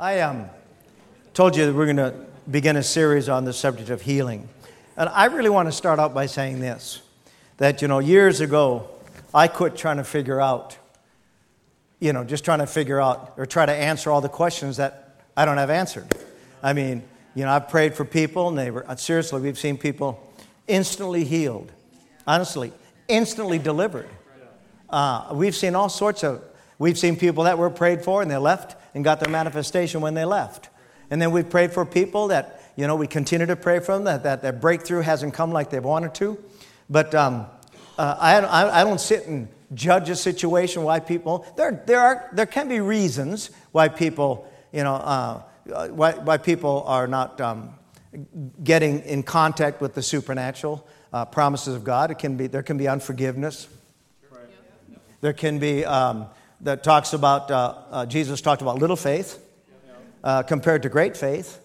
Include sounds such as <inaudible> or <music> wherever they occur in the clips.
I um, told you that we're going to begin a series on the subject of healing. And I really want to start out by saying this that, you know, years ago, I quit trying to figure out, you know, just trying to figure out or try to answer all the questions that I don't have answered. I mean, you know, I've prayed for people, and they were, seriously, we've seen people instantly healed, honestly, instantly delivered. Uh, we've seen all sorts of, we've seen people that were prayed for and they left and got their manifestation when they left. And then we've prayed for people that, you know, we continue to pray for them, that, that their breakthrough hasn't come like they wanted to. But um, uh, I, I, I don't sit and judge a situation why people, there, there, are, there can be reasons why people, you know, uh, why, why people are not um, getting in contact with the supernatural uh, promises of God. It can be, there can be unforgiveness. There can be um, that talks about, uh, uh, Jesus talked about little faith uh, compared to great faith.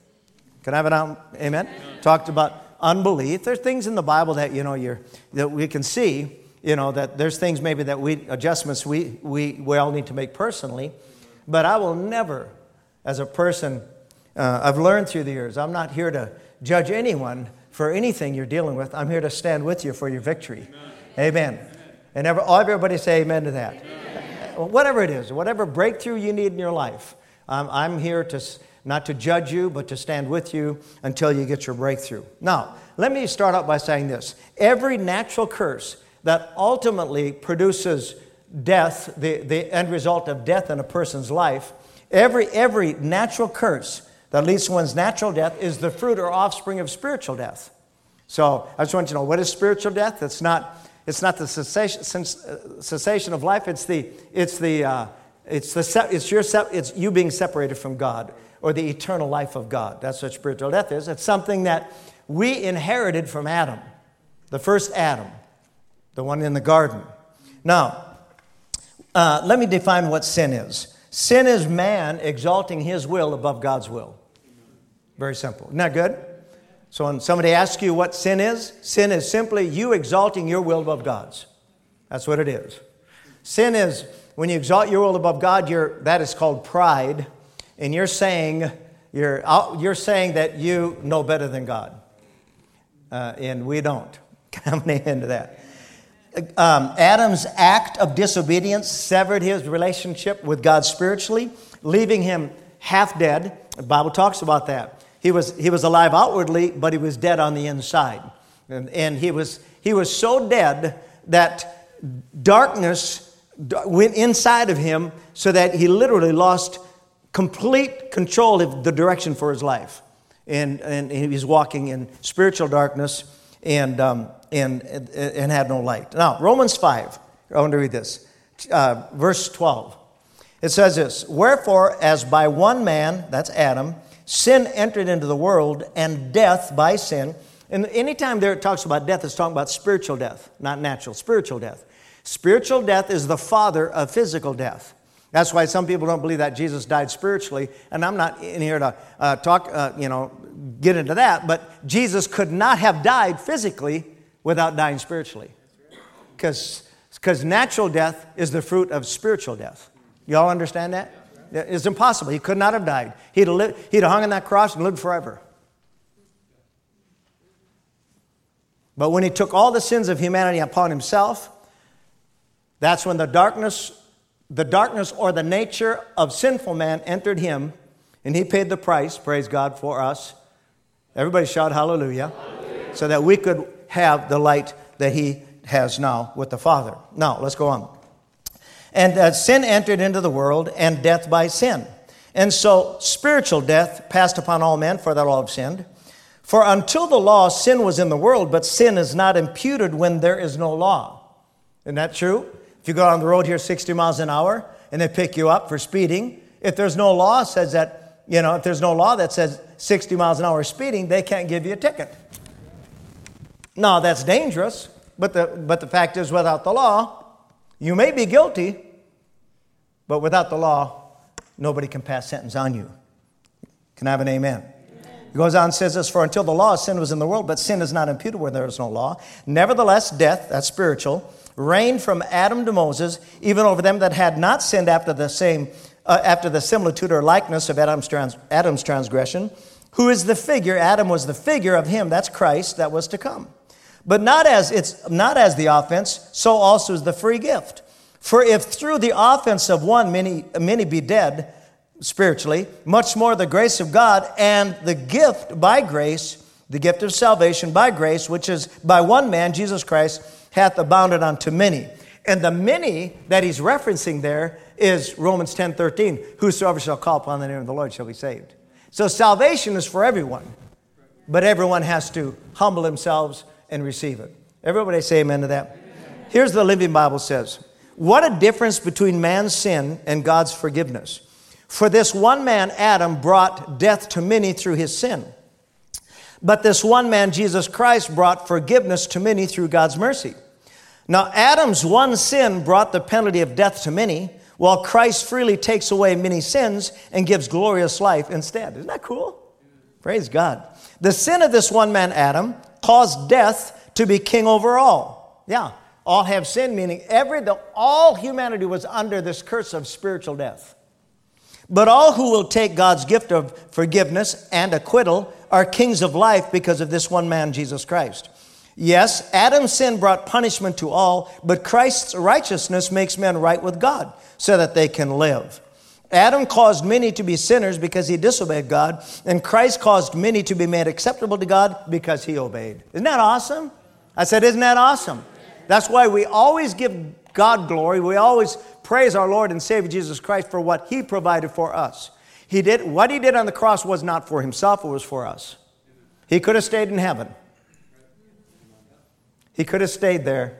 Can I have an amen? amen? Talked about unbelief. There's things in the Bible that, you know, you're, that we can see, you know, that there's things maybe that we, adjustments we, we, we all need to make personally. But I will never, as a person, uh, I've learned through the years, I'm not here to judge anyone for anything you're dealing with. I'm here to stand with you for your victory. Amen. amen. And everybody say amen to that. Amen whatever it is, whatever breakthrough you need in your life, I'm here to not to judge you, but to stand with you until you get your breakthrough. Now, let me start out by saying this every natural curse that ultimately produces death, the, the end result of death in a person's life, every, every natural curse that leads to one's natural death is the fruit or offspring of spiritual death. So I just want you to know what is spiritual death? It's not it's not the cessation, uh, of life, it's, the, it's, the, uh, it's, the, it's, your, it's you being separated from God or the eternal life of God. That's what spiritual death is. It's something that we inherited from Adam, the first Adam, the one in the garden. Now, uh, let me define what sin is. Sin is man exalting his will above God's will. Very simple. Isn't that good? So when somebody asks you what sin is, sin is simply you exalting your will above God's. That's what it is. Sin is when you exalt your will above God, you're, that is called pride, and you're saying you're, you're saying that you know better than God, uh, and we don't. <laughs> Come <laughs> into that. Um, Adam's act of disobedience severed his relationship with God spiritually, leaving him half dead. The Bible talks about that. He was, he was alive outwardly, but he was dead on the inside. And, and he, was, he was so dead that darkness went inside of him so that he literally lost complete control of the direction for his life. And, and he was walking in spiritual darkness and, um, and, and had no light. Now, Romans 5, I want to read this, uh, verse 12. It says this Wherefore, as by one man, that's Adam, sin entered into the world and death by sin. And anytime there it talks about death, it's talking about spiritual death, not natural, spiritual death. Spiritual death is the father of physical death. That's why some people don't believe that Jesus died spiritually. And I'm not in here to uh, talk, uh, you know, get into that. But Jesus could not have died physically without dying spiritually. Because natural death is the fruit of spiritual death. Y'all understand that? It's impossible. He could not have died. He'd have, lived, he'd have hung on that cross and lived forever. But when he took all the sins of humanity upon himself, that's when the darkness, the darkness or the nature of sinful man entered him, and he paid the price, praise God, for us. Everybody shout hallelujah, hallelujah. so that we could have the light that he has now with the Father. Now, let's go on. And uh, sin entered into the world, and death by sin. And so spiritual death passed upon all men, for that all have sinned. For until the law, sin was in the world, but sin is not imputed when there is no law. Isn't that true? If you go on the road here 60 miles an hour and they pick you up for speeding, if there's no law says that, you know, if there's no law that says 60 miles an hour speeding, they can't give you a ticket. Now that's dangerous, but the, but the fact is, without the law, you may be guilty, but without the law, nobody can pass sentence on you. Can I have an amen? He goes on and says this For until the law, sin was in the world, but sin is not imputed where there is no law. Nevertheless, death, that's spiritual, reigned from Adam to Moses, even over them that had not sinned after the same uh, after the similitude or likeness of Adam's, trans- Adam's transgression, who is the figure, Adam was the figure of him, that's Christ, that was to come. But not as it's not as the offense, so also is the free gift. For if through the offense of one many, many be dead spiritually, much more the grace of God and the gift by grace, the gift of salvation by grace, which is by one man, Jesus Christ, hath abounded unto many. And the many that he's referencing there is Romans 10 13. Whosoever shall call upon the name of the Lord shall be saved. So salvation is for everyone, but everyone has to humble themselves and receive it. Everybody say amen to that. Amen. Here's the Living Bible says What a difference between man's sin and God's forgiveness. For this one man, Adam, brought death to many through his sin. But this one man, Jesus Christ, brought forgiveness to many through God's mercy. Now, Adam's one sin brought the penalty of death to many, while Christ freely takes away many sins and gives glorious life instead. Isn't that cool? Praise God. The sin of this one man, Adam, caused death to be king over all. Yeah, all have sinned, meaning every, the, all humanity was under this curse of spiritual death. But all who will take God's gift of forgiveness and acquittal are kings of life because of this one man, Jesus Christ. Yes, Adam's sin brought punishment to all, but Christ's righteousness makes men right with God so that they can live. Adam caused many to be sinners because he disobeyed God, and Christ caused many to be made acceptable to God because he obeyed. Isn't that awesome? I said, Isn't that awesome? That's why we always give God glory. We always praise our Lord and Savior Jesus Christ for what he provided for us. He did what he did on the cross was not for himself, it was for us. He could have stayed in heaven. He could have stayed there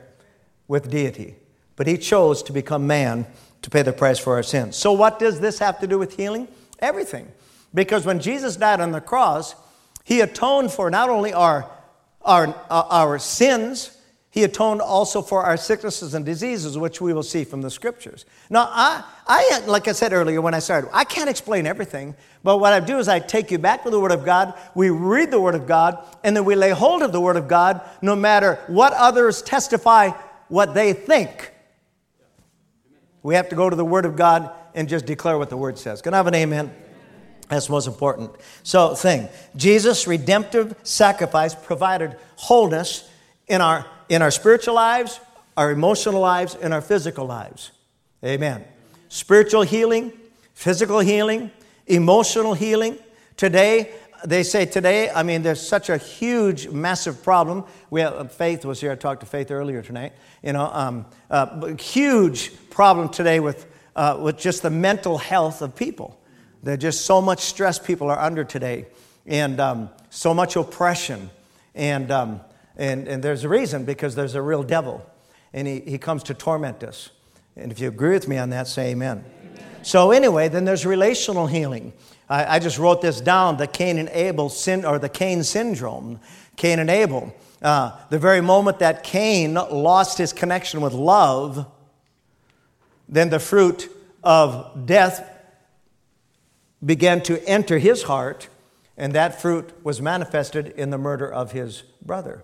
with deity, but he chose to become man to pay the price for our sins. So, what does this have to do with healing? Everything. Because when Jesus died on the cross, he atoned for not only our, our, uh, our sins, he atoned also for our sicknesses and diseases, which we will see from the scriptures. Now, I, I, like I said earlier when I started, I can't explain everything, but what I do is I take you back to the Word of God, we read the Word of God, and then we lay hold of the Word of God no matter what others testify what they think. We have to go to the Word of God and just declare what the Word says. Can I have an amen? That's the most important. So, thing Jesus' redemptive sacrifice provided wholeness in our in our spiritual lives, our emotional lives, and our physical lives. Amen. Spiritual healing, physical healing, emotional healing. Today, they say today, I mean, there's such a huge, massive problem. We have, uh, Faith was here. I talked to Faith earlier tonight. You know, um, uh, huge problem today with, uh, with just the mental health of people. There's just so much stress people are under today, and um, so much oppression. And um, and, and there's a reason because there's a real devil, and he, he comes to torment us. And if you agree with me on that, say amen. amen. So, anyway, then there's relational healing. I, I, just wrote this down the Cain and Abel sin, or the Cain syndrome. Cain and Abel. Uh, the very moment that Cain lost his connection with love, then the fruit of death began to enter his heart, and that fruit was manifested in the murder of his brother.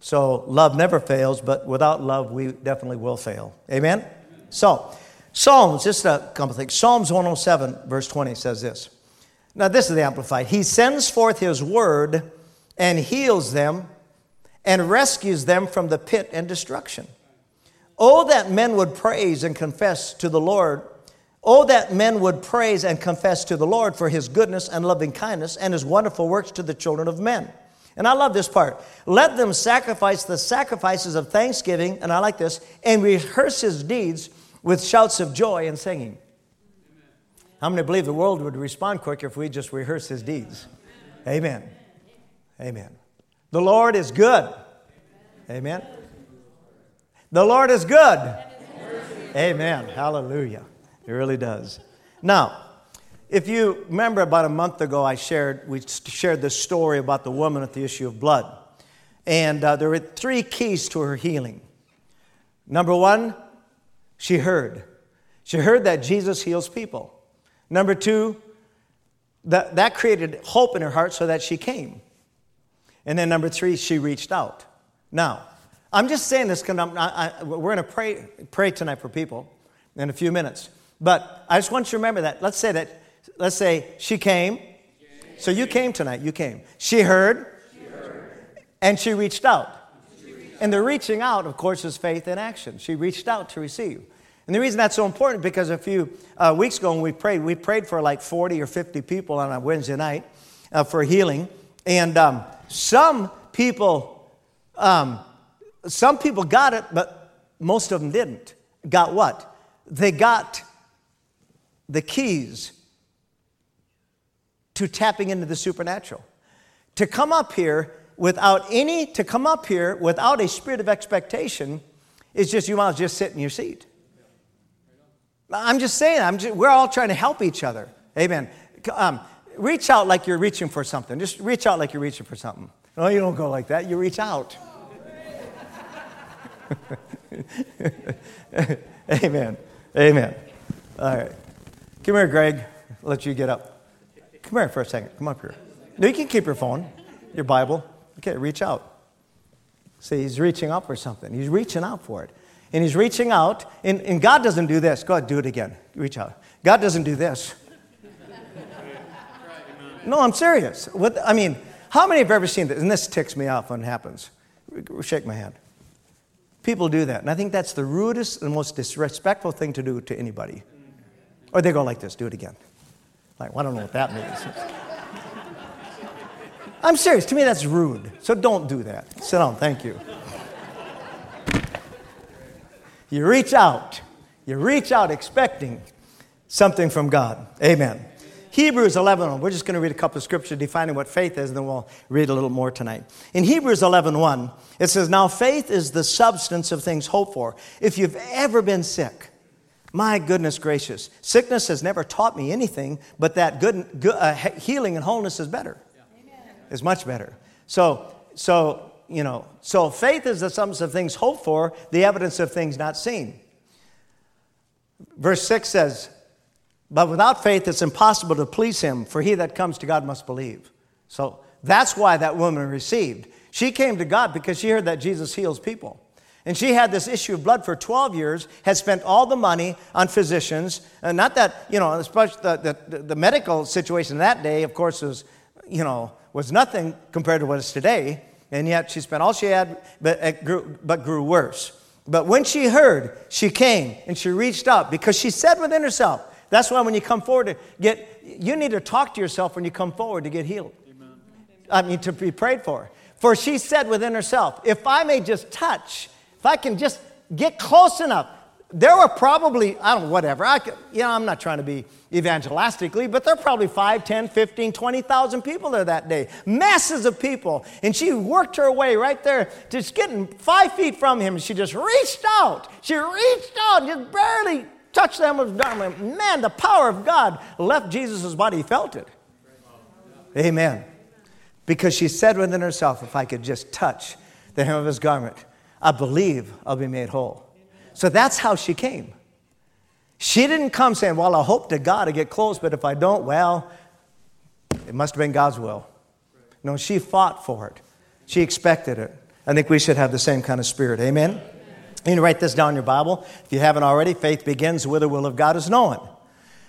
So love never fails, but without love, we definitely will fail. Amen? So, Psalms, just a couple things. Psalms 107, verse 20 says this. Now, this is the Amplified. He sends forth His word and heals them and rescues them from the pit and destruction. Oh, that men would praise and confess to the Lord. Oh, that men would praise and confess to the Lord for His goodness and loving kindness and His wonderful works to the children of men. And I love this part. Let them sacrifice the sacrifices of thanksgiving, and I like this, and rehearse his deeds with shouts of joy and singing. How many believe the world would respond quicker if we just rehearse his deeds? Amen. Amen. The Lord is good. Amen. The Lord is good. Amen. Hallelujah. It really does. Now, if you remember about a month ago, I shared, we shared this story about the woman with the issue of blood. And uh, there were three keys to her healing. Number one, she heard. She heard that Jesus heals people. Number two, that, that created hope in her heart so that she came. And then number three, she reached out. Now, I'm just saying this because we're going to pray, pray tonight for people in a few minutes. But I just want you to remember that. Let's say that, let's say she came. So you came tonight, you came. She heard, and she reached out. And the reaching out, of course, is faith in action. She reached out to receive. And the reason that's so important because a few uh, weeks ago when we prayed, we prayed for like 40 or 50 people on a Wednesday night uh, for healing. And um, some people, um, some people got it, but most of them didn't. Got what? They got the keys to tapping into the supernatural. To come up here without any, to come up here without a spirit of expectation is just, you might just sit in your seat. I'm just saying, I'm just, we're all trying to help each other. Amen. Um, reach out like you're reaching for something. Just reach out like you're reaching for something. No, you don't go like that. You reach out. <laughs> Amen. Amen. All right. Come here, Greg. I'll let you get up. Come here for a second. Come up here. No, you can keep your phone, your Bible. Okay, reach out. See, he's reaching up for something. He's reaching out for it and he's reaching out, and, and God doesn't do this. Go ahead, do it again. Reach out. God doesn't do this. No, I'm serious. What, I mean, how many have ever seen this? And this ticks me off when it happens. Shake my hand. People do that. And I think that's the rudest and most disrespectful thing to do to anybody. Or they go like this do it again. Like, well, I don't know what that means. <laughs> I'm serious. To me, that's rude. So don't do that. Sit down. Thank you. You reach out. You reach out expecting something from God. Amen. Hebrews 11, we're just going to read a couple of scriptures defining what faith is, and then we'll read a little more tonight. In Hebrews 11, 1, it says, Now faith is the substance of things hoped for. If you've ever been sick, my goodness gracious, sickness has never taught me anything, but that good, good uh, healing and wholeness is better. Is much better. So, so you know, so faith is the substance of things hoped for, the evidence of things not seen. Verse 6 says, But without faith it's impossible to please him, for he that comes to God must believe. So that's why that woman received. She came to God because she heard that Jesus heals people. And she had this issue of blood for 12 years, had spent all the money on physicians. And not that, you know, especially the, the, the medical situation that day, of course, was, you know, was nothing compared to what is today and yet she spent all she had, but it grew, but grew worse. But when she heard, she came and she reached out because she said within herself, that's why when you come forward to get, you need to talk to yourself when you come forward to get healed. Amen. I mean, to be prayed for. For she said within herself, if I may just touch, if I can just get close enough, there were probably, I don't know, whatever. I could, you know, I'm not trying to be evangelistically, but there were probably 5, 10, 15, 20,000 people there that day. Masses of people. And she worked her way right there, just getting five feet from him. And she just reached out. She reached out, just barely touched them with Dharma. Man, the power of God left Jesus' body. He felt it. Amen. Because she said within herself, if I could just touch the hem of his garment, I believe I'll be made whole. So that's how she came. She didn't come saying, Well, I hope to God to get close, but if I don't, well, it must have been God's will. No, she fought for it. She expected it. I think we should have the same kind of spirit. Amen? You can write this down in your Bible. If you haven't already, faith begins where the will of God is known.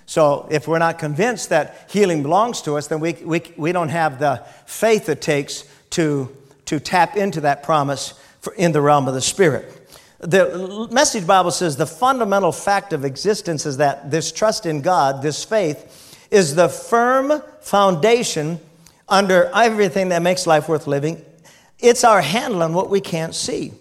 So if we're not convinced that healing belongs to us, then we, we, we don't have the faith it takes to, to tap into that promise in the realm of the Spirit. The Message Bible says the fundamental fact of existence is that this trust in God, this faith, is the firm foundation under everything that makes life worth living. It's our handle on what we can't see.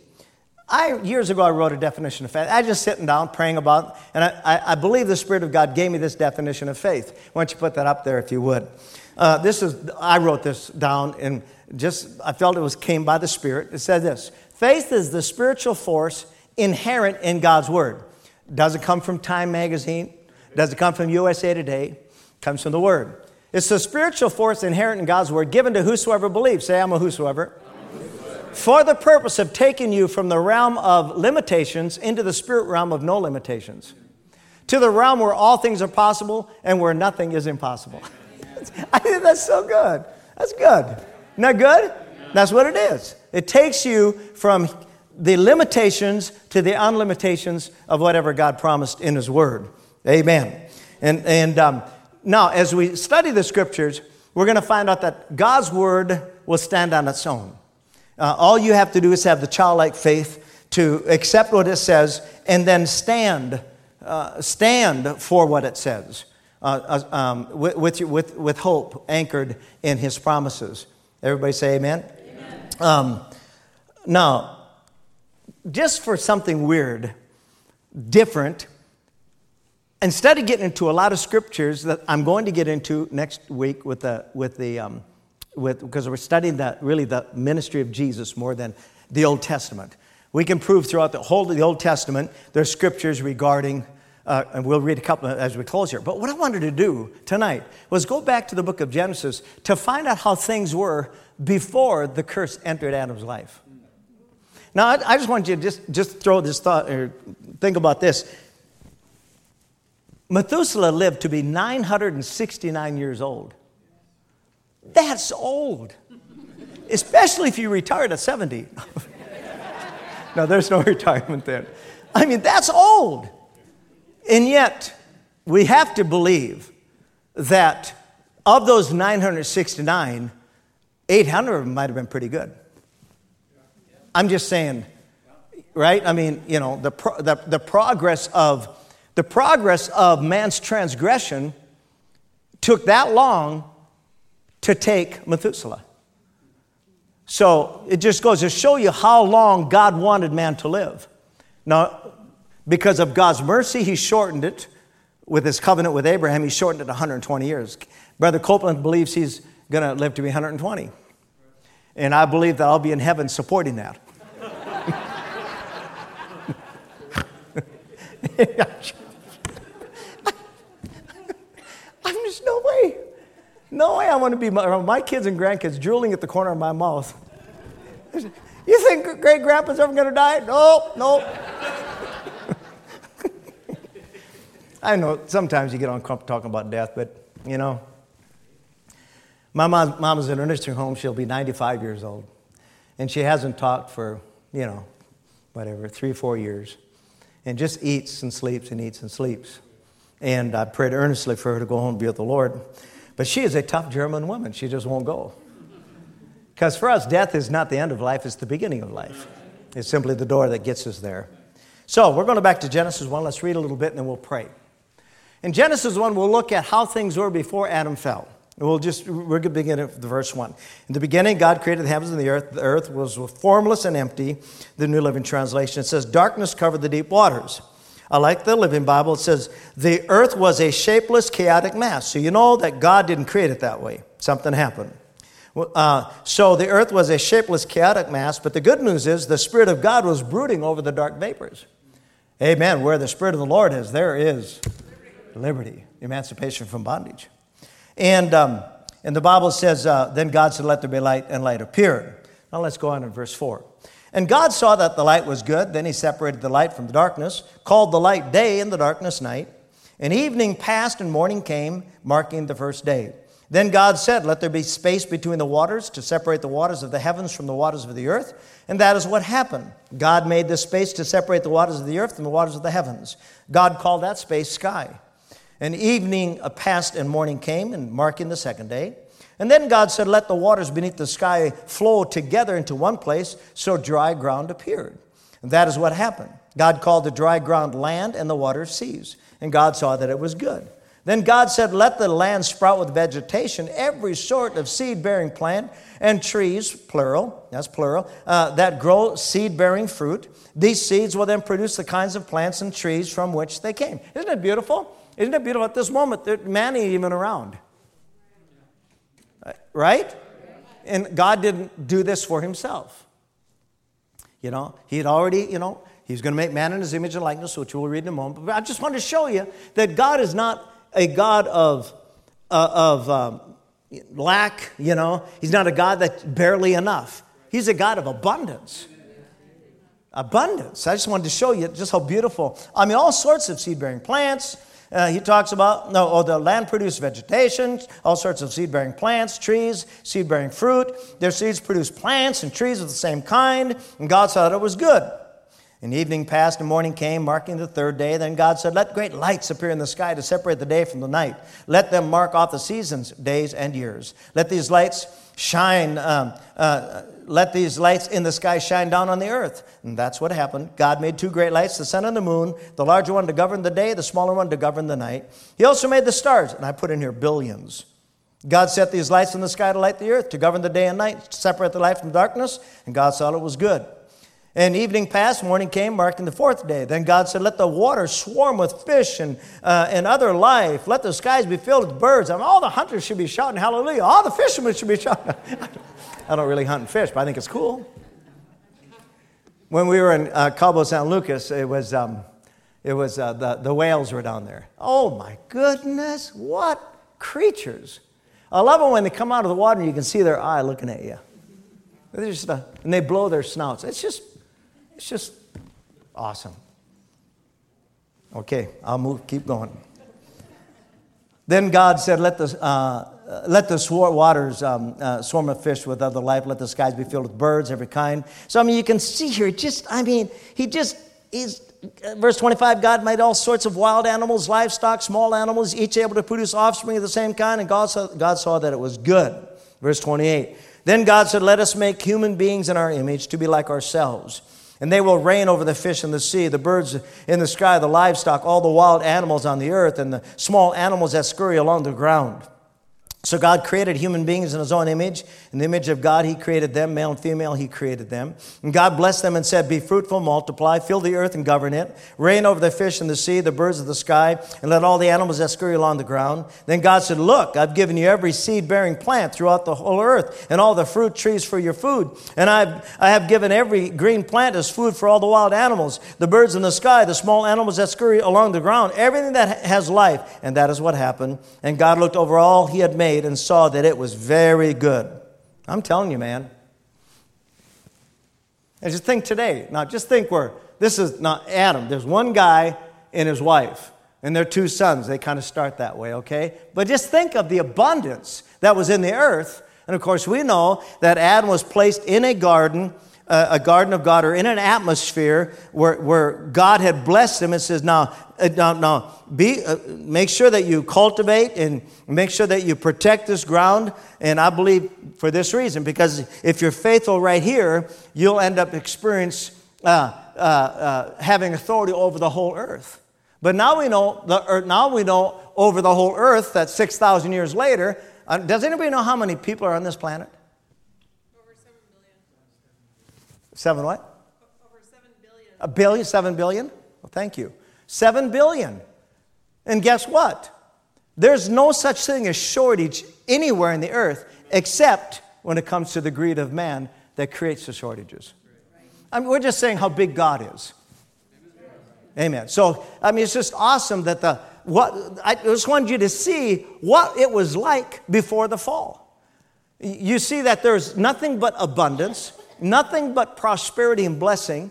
I, years ago, I wrote a definition of faith. I was just sitting down praying about, and I, I, I, believe the Spirit of God gave me this definition of faith. Why don't you put that up there if you would? Uh, this is, I wrote this down and just, I felt it was came by the Spirit. It said this Faith is the spiritual force inherent in God's Word. Does it come from Time Magazine? Does it come from USA Today? Comes from the Word. It's the spiritual force inherent in God's Word given to whosoever believes. Say, I'm a whosoever. For the purpose of taking you from the realm of limitations into the spirit realm of no limitations, to the realm where all things are possible and where nothing is impossible. <laughs> I think that's so good. That's good. Not good? That's what it is. It takes you from the limitations to the unlimitations of whatever God promised in His Word. Amen. And, and um, now, as we study the scriptures, we're going to find out that God's word will stand on its own. Uh, all you have to do is have the childlike faith to accept what it says and then stand, uh, stand for what it says uh, uh um, with, with, with, with, hope anchored in his promises. Everybody say amen? Um, now, just for something weird, different, instead of getting into a lot of scriptures that I'm going to get into next week with the, with the um, with, because we're studying that really the ministry of Jesus more than the Old Testament. We can prove throughout the whole of the Old Testament there's scriptures regarding, uh, and we'll read a couple as we close here. But what I wanted to do tonight was go back to the book of Genesis to find out how things were before the curse entered Adam's life. Now, I, I just want you to just, just throw this thought or think about this. Methuselah lived to be 969 years old. That's old, especially if you retired at 70. <laughs> no, there's no <laughs> retirement then. I mean, that's old. And yet, we have to believe that of those 969, 800 of them might have been pretty good. I'm just saying, right? I mean, you know, the, pro- the, the, progress of, the progress of man's transgression took that long to take Methuselah. So it just goes to show you how long God wanted man to live. Now, because of God's mercy, he shortened it with his covenant with Abraham, he shortened it 120 years. Brother Copeland believes he's going to live to be 120. And I believe that I'll be in heaven supporting that. <laughs> I'm just no way. No way I want to be my, my kids and grandkids drooling at the corner of my mouth. <laughs> You think great grandpa's ever going to die? Nope, nope. I know sometimes you get uncomfortable talking about death, but you know, my mom, mom is in a nursing home. She'll be 95 years old. And she hasn't talked for, you know, whatever, three, four years. And just eats and sleeps and eats and sleeps. And I prayed earnestly for her to go home and be with the Lord. But she is a tough German woman. She just won't go. Because for us, death is not the end of life, it's the beginning of life. It's simply the door that gets us there. So we're going back to Genesis 1. Let's read a little bit and then we'll pray. In Genesis 1, we'll look at how things were before Adam fell. We'll just, we're going to begin at verse 1. In the beginning, God created the heavens and the earth. The earth was formless and empty. The New Living Translation it says, Darkness covered the deep waters. I like the Living Bible. It says, The earth was a shapeless, chaotic mass. So you know that God didn't create it that way. Something happened. Uh, so the earth was a shapeless, chaotic mass, but the good news is the Spirit of God was brooding over the dark vapors. Amen. Where the Spirit of the Lord is, there is liberty, emancipation from bondage. And, um, and the Bible says, uh, Then God said, Let there be light, and light appeared. Now let's go on in verse 4. And God saw that the light was good. Then he separated the light from the darkness, called the light day and the darkness night. And evening passed and morning came, marking the first day. Then God said, Let there be space between the waters to separate the waters of the heavens from the waters of the earth. And that is what happened. God made this space to separate the waters of the earth from the waters of the heavens. God called that space sky. And evening passed and morning came, and marking the second day. And then God said, Let the waters beneath the sky flow together into one place, so dry ground appeared. And that is what happened. God called the dry ground land and the waters seas. And God saw that it was good. Then God said, Let the land sprout with vegetation, every sort of seed bearing plant, and trees, plural, that's plural, uh, that grow seed bearing fruit. These seeds will then produce the kinds of plants and trees from which they came. Isn't it beautiful? Isn't it beautiful? At this moment, man ain't even around. Right? And God didn't do this for himself. You know, he had already, you know, he's going to make man in his image and likeness, which we'll read in a moment. But I just want to show you that God is not a God of, uh, of um, lack, you know. He's not a God that's barely enough. He's a God of abundance. Abundance. I just wanted to show you just how beautiful. I mean, all sorts of seed bearing plants, uh, he talks about, no, oh, the land produced vegetation, all sorts of seed bearing plants, trees, seed bearing fruit. Their seeds produce plants and trees of the same kind, and God saw that it was good. And evening passed and morning came, marking the third day. Then God said, Let great lights appear in the sky to separate the day from the night. Let them mark off the seasons, days, and years. Let these lights shine, um, uh, let these lights in the sky shine down on the earth. And that's what happened. God made two great lights, the sun and the moon, the larger one to govern the day, the smaller one to govern the night. He also made the stars, and I put in here billions. God set these lights in the sky to light the earth, to govern the day and night, to separate the light from darkness, and God saw it was good. And evening passed, morning came, marking the fourth day. Then God said, Let the water swarm with fish and, uh, and other life. Let the skies be filled with birds. I mean, all the hunters should be shouting hallelujah. All the fishermen should be shouting. <laughs> I don't really hunt and fish, but I think it's cool. When we were in uh, Cabo San Lucas, it was, um, it was uh, the, the whales were down there. Oh my goodness, what creatures. I love it when they come out of the water and you can see their eye looking at you. They're just, uh, and they blow their snouts. It's just it's just awesome. Okay, I'll move, keep going. Then God said, Let the, uh, let the waters um, uh, swarm of fish with other life. Let the skies be filled with birds, every kind. So, I mean, you can see here, just, I mean, he just, is verse 25 God made all sorts of wild animals, livestock, small animals, each able to produce offspring of the same kind, and God saw, God saw that it was good. Verse 28. Then God said, Let us make human beings in our image to be like ourselves and they will reign over the fish in the sea, the birds in the sky, the livestock, all the wild animals on the earth, and the small animals that scurry along the ground. So God created human beings in his own image. In the image of God, he created them, male and female, he created them. And God blessed them and said, Be fruitful, multiply, fill the earth and govern it, reign over the fish in the sea, the birds of the sky, and let all the animals that scurry along the ground. Then God said, Look, I've given you every seed bearing plant throughout the whole earth, and all the fruit trees for your food. And I've, I have given every green plant as food for all the wild animals, the birds in the sky, the small animals that scurry along the ground, everything that has life. And that is what happened. And God looked over all he had made made and saw that it was very good. I'm telling you, man. And just think today. Now, just think where this is not Adam. There's one guy and his wife, and their two sons. They kind of start that way, okay? But just think of the abundance that was in the earth. And of course, we know that Adam was placed in a garden a garden of God or in an atmosphere where, where God had blessed him. It says, now, uh, now, now be, uh, make sure that you cultivate and make sure that you protect this ground. And I believe for this reason, because if you're faithful right here, you'll end up experience uh, uh, uh, having authority over the whole earth. But now we know the earth, now we know over the whole earth that 6,000 years later. does anybody know how many people are on this planet? Seven what? Over seven billion. A billion, seven billion? Well, thank you. Seven billion. And guess what? There's no such thing as shortage anywhere in the earth except when it comes to the greed of man that creates the shortages. I mean, we're just saying how big God is. Amen. So, I mean, it's just awesome that the, what, I just wanted you to see what it was like before the fall. You see that there's nothing but abundance nothing but prosperity and blessing.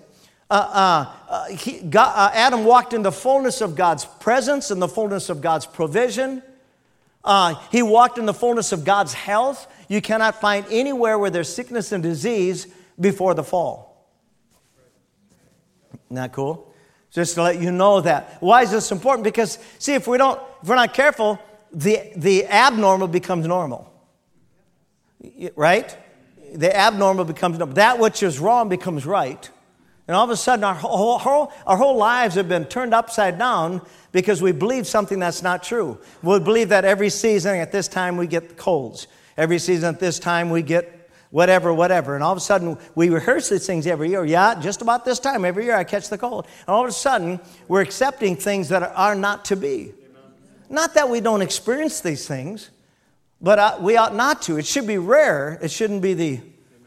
Uh, uh, uh he, God, uh, Adam walked in the fullness of God's presence and the fullness of God's provision. Uh, he walked in the fullness of God's health. You cannot find anywhere where there's sickness and disease before the fall. Isn't that cool? Just to let you know that. Why is this important? Because, see, if we don't, if we're not careful, the, the abnormal becomes normal. Right? The abnormal becomes normal. That which is wrong becomes right. And all of a sudden, our whole, whole, our whole lives have been turned upside down because we believe something that's not true. We believe that every season at this time we get colds. Every season at this time we get whatever, whatever. And all of a sudden, we rehearse these things every year. Yeah, just about this time every year I catch the cold. And all of a sudden, we're accepting things that are not to be. Not that we don't experience these things, but uh, we ought not to. It should be rare. It shouldn't be the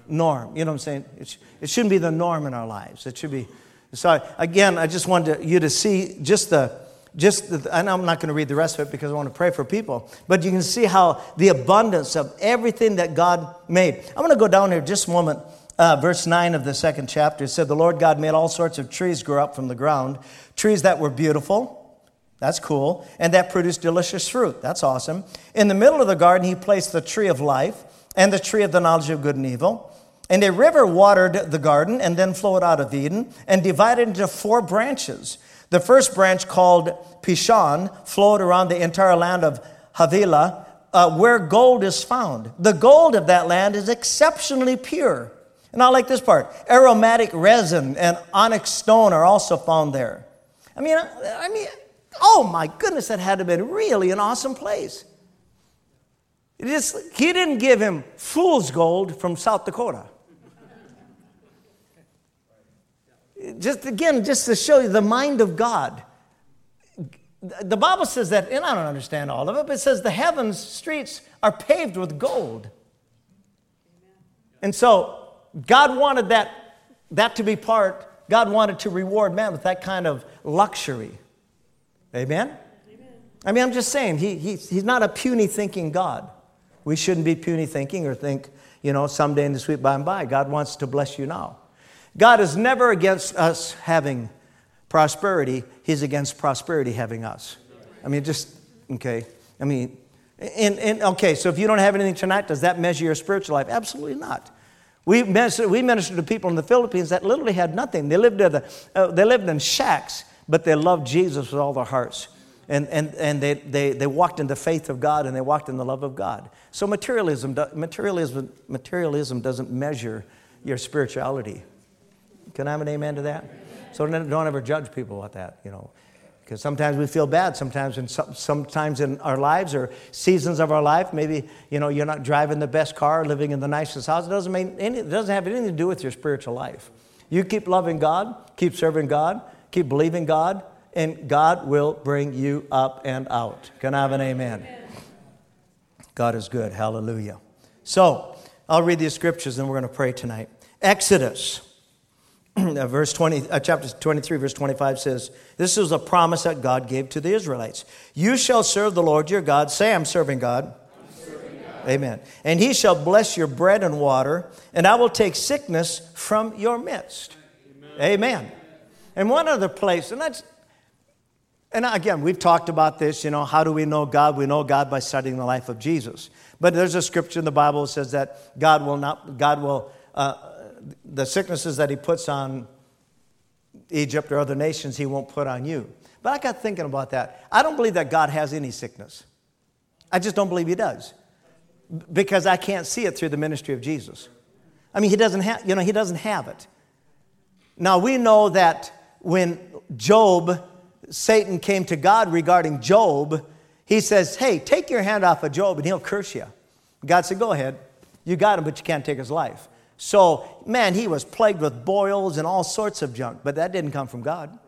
norm. You know what I'm saying? It, sh- it shouldn't be the norm in our lives. It should be. So again, I just wanted you to see just the, just the, and I'm not going to read the rest of it because I want to pray for people. But you can see how the abundance of everything that God made. I'm going to go down here just a moment. Uh, verse 9 of the second chapter it said, The Lord God made all sorts of trees grow up from the ground, trees that were beautiful that's cool. And that produced delicious fruit. That's awesome. In the middle of the garden, he placed the tree of life and the tree of the knowledge of good and evil. And a river watered the garden and then flowed out of Eden and divided into four branches. The first branch, called Pishon, flowed around the entire land of Havilah, uh, where gold is found. The gold of that land is exceptionally pure. And I like this part aromatic resin and onyx stone are also found there. I mean, I mean, oh my goodness, that had to have been really an awesome place. It just, he didn't give him fool's gold from South Dakota. Just again, just to show you the mind of God. The Bible says that, and I don't understand all of it, but it says the heavens streets are paved with gold. And so God wanted that, that to be part, God wanted to reward man with that kind of luxury. Amen? Amen. I mean, I'm just saying, he, he, he's not a puny thinking God. We shouldn't be puny thinking or think, you know, someday in the sweet by and by. God wants to bless you now. God is never against us having prosperity, He's against prosperity having us. I mean, just, okay. I mean, and, and, okay, so if you don't have anything tonight, does that measure your spiritual life? Absolutely not. We ministered, we ministered to people in the Philippines that literally had nothing. They lived, the, uh, they lived in shacks, but they loved Jesus with all their hearts. And, and, and they, they, they walked in the faith of God and they walked in the love of God. So materialism, materialism, materialism doesn't measure your spirituality. Can I have an amen to that? So don't ever judge people about that, you know. Because sometimes we feel bad. Sometimes in, sometimes in our lives or seasons of our life, maybe you know you're not driving the best car, living in the nicest house. It doesn't mean any, it doesn't have anything to do with your spiritual life. You keep loving God, keep serving God, keep believing God, and God will bring you up and out. Can I have an amen? God is good. Hallelujah. So I'll read these scriptures and we're going to pray tonight. Exodus. <clears throat> Verse 20, uh, chapter 23, verse 25 says, This is a promise that God gave to the Israelites. You shall serve the Lord your God. Say, I'm serving God. I'm serving God. Amen. And he shall bless your bread and water, and I will take sickness from your midst. Amen. Amen. And one other place, and that's, and again, we've talked about this, you know, how do we know God? We know God by studying the life of Jesus. But there's a scripture in the Bible that says that God will not, God will, uh, the sicknesses that he puts on Egypt or other nations, he won't put on you. But I got thinking about that. I don't believe that God has any sickness. I just don't believe he does. Because I can't see it through the ministry of Jesus. I mean, he doesn't have, you know, he doesn't have it. Now we know that when Job, Satan came to God regarding Job, he says, Hey, take your hand off of Job and he'll curse you. God said, Go ahead. You got him, but you can't take his life. So, man, he was plagued with boils and all sorts of junk, but that didn't come from God.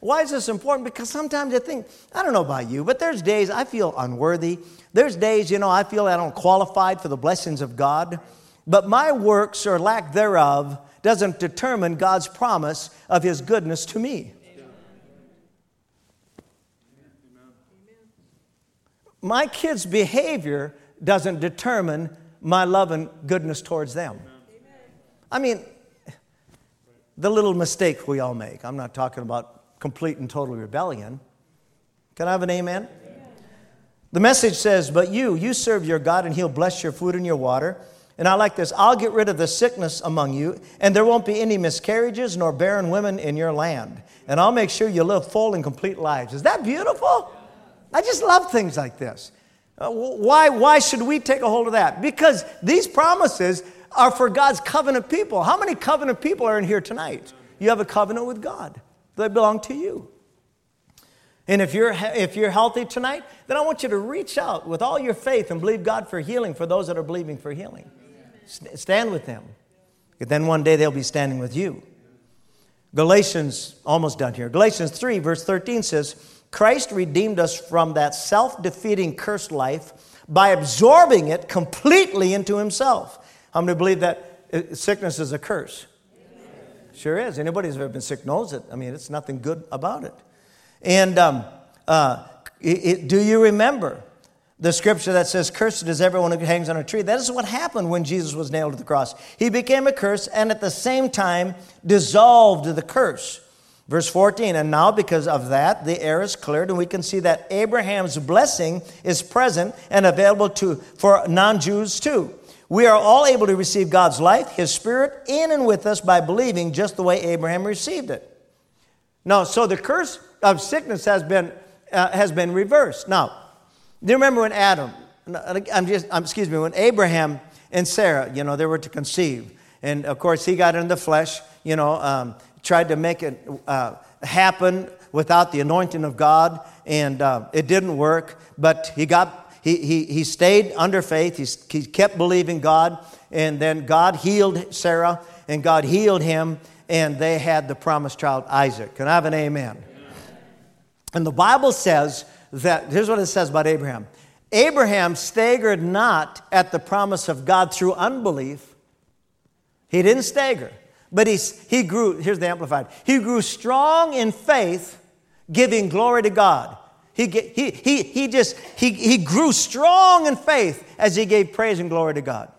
Why is this important? Because sometimes I think, I don't know about you, but there's days I feel unworthy. There's days, you know, I feel I don't qualified for the blessings of God. But my works or lack thereof doesn't determine God's promise of his goodness to me. My kids' behavior doesn't determine my love and goodness towards them. I mean, the little mistake we all make. I'm not talking about complete and total rebellion. Can I have an amen? The message says, But you, you serve your God, and He'll bless your food and your water. And I like this I'll get rid of the sickness among you, and there won't be any miscarriages nor barren women in your land. And I'll make sure you live full and complete lives. Is that beautiful? I just love things like this. Uh, why, why should we take a hold of that? Because these promises are for God's covenant people. How many covenant people are in here tonight? You have a covenant with God, they belong to you. And if you're, if you're healthy tonight, then I want you to reach out with all your faith and believe God for healing for those that are believing for healing. Stand with them. Then one day they'll be standing with you. Galatians, almost done here. Galatians 3, verse 13 says, Christ redeemed us from that self defeating cursed life by absorbing it completely into himself. How many believe that uh, sickness is a curse? Sure is. Anybody who's ever been sick knows it. I mean, it's nothing good about it. And um, uh, it, it, do you remember the scripture that says, Cursed is everyone who hangs on a tree? That is what happened when Jesus was nailed to the cross. He became a curse and at the same time dissolved the curse. Verse 14, and now because of that, the air is cleared, and we can see that Abraham's blessing is present and available to, for non Jews too. We are all able to receive God's life, His Spirit, in and with us by believing just the way Abraham received it. Now, so the curse of sickness has been, uh, has been reversed. Now, do you remember when Adam, I'm just, I'm, excuse me, when Abraham and Sarah, you know, they were to conceive. And of course, he got in the flesh, you know, um, tried to make it uh, happen without the anointing of God, and uh, it didn't work. But he got he, he, he stayed under faith. He, he kept believing God. And then God healed Sarah, and God healed him, and they had the promised child, Isaac. Can I have an amen? And the Bible says that, here's what it says about Abraham Abraham staggered not at the promise of God through unbelief. He didn't stagger, but he, he grew, here's the Amplified, he grew strong in faith, giving glory to God. He, he, he, he just, he, he grew strong in faith as he gave praise and glory to God.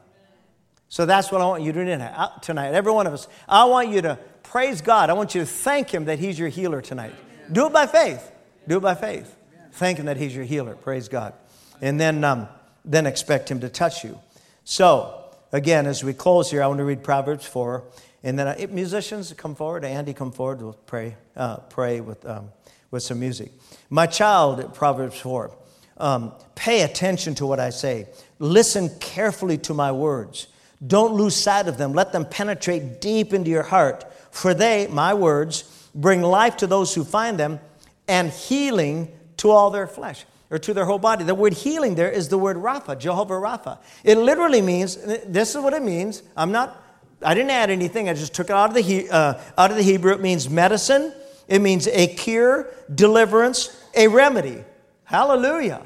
So that's what I want you to do uh, tonight. Every one of us. I want you to praise God. I want you to thank Him that He's your healer tonight. Do it by faith. Do it by faith. Thank Him that He's your healer. Praise God. And then, um, then expect Him to touch you. So, again, as we close here, I want to read Proverbs 4. And then uh, musicians come forward. Andy, come forward. We'll pray, uh, pray with, um, with some music. My child, Proverbs 4, um, pay attention to what I say. Listen carefully to my words. Don't lose sight of them. Let them penetrate deep into your heart. For they, my words, bring life to those who find them and healing to all their flesh or to their whole body. The word healing there is the word Rapha, Jehovah Rapha. It literally means, this is what it means. I'm not, I didn't add anything, I just took it out of the, uh, out of the Hebrew. It means medicine, it means a cure, deliverance, a remedy. Hallelujah.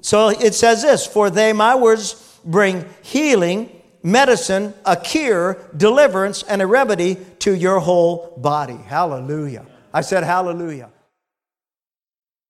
So it says this For they, my words, bring healing, medicine, a cure, deliverance, and a remedy to your whole body. Hallelujah. I said, Hallelujah.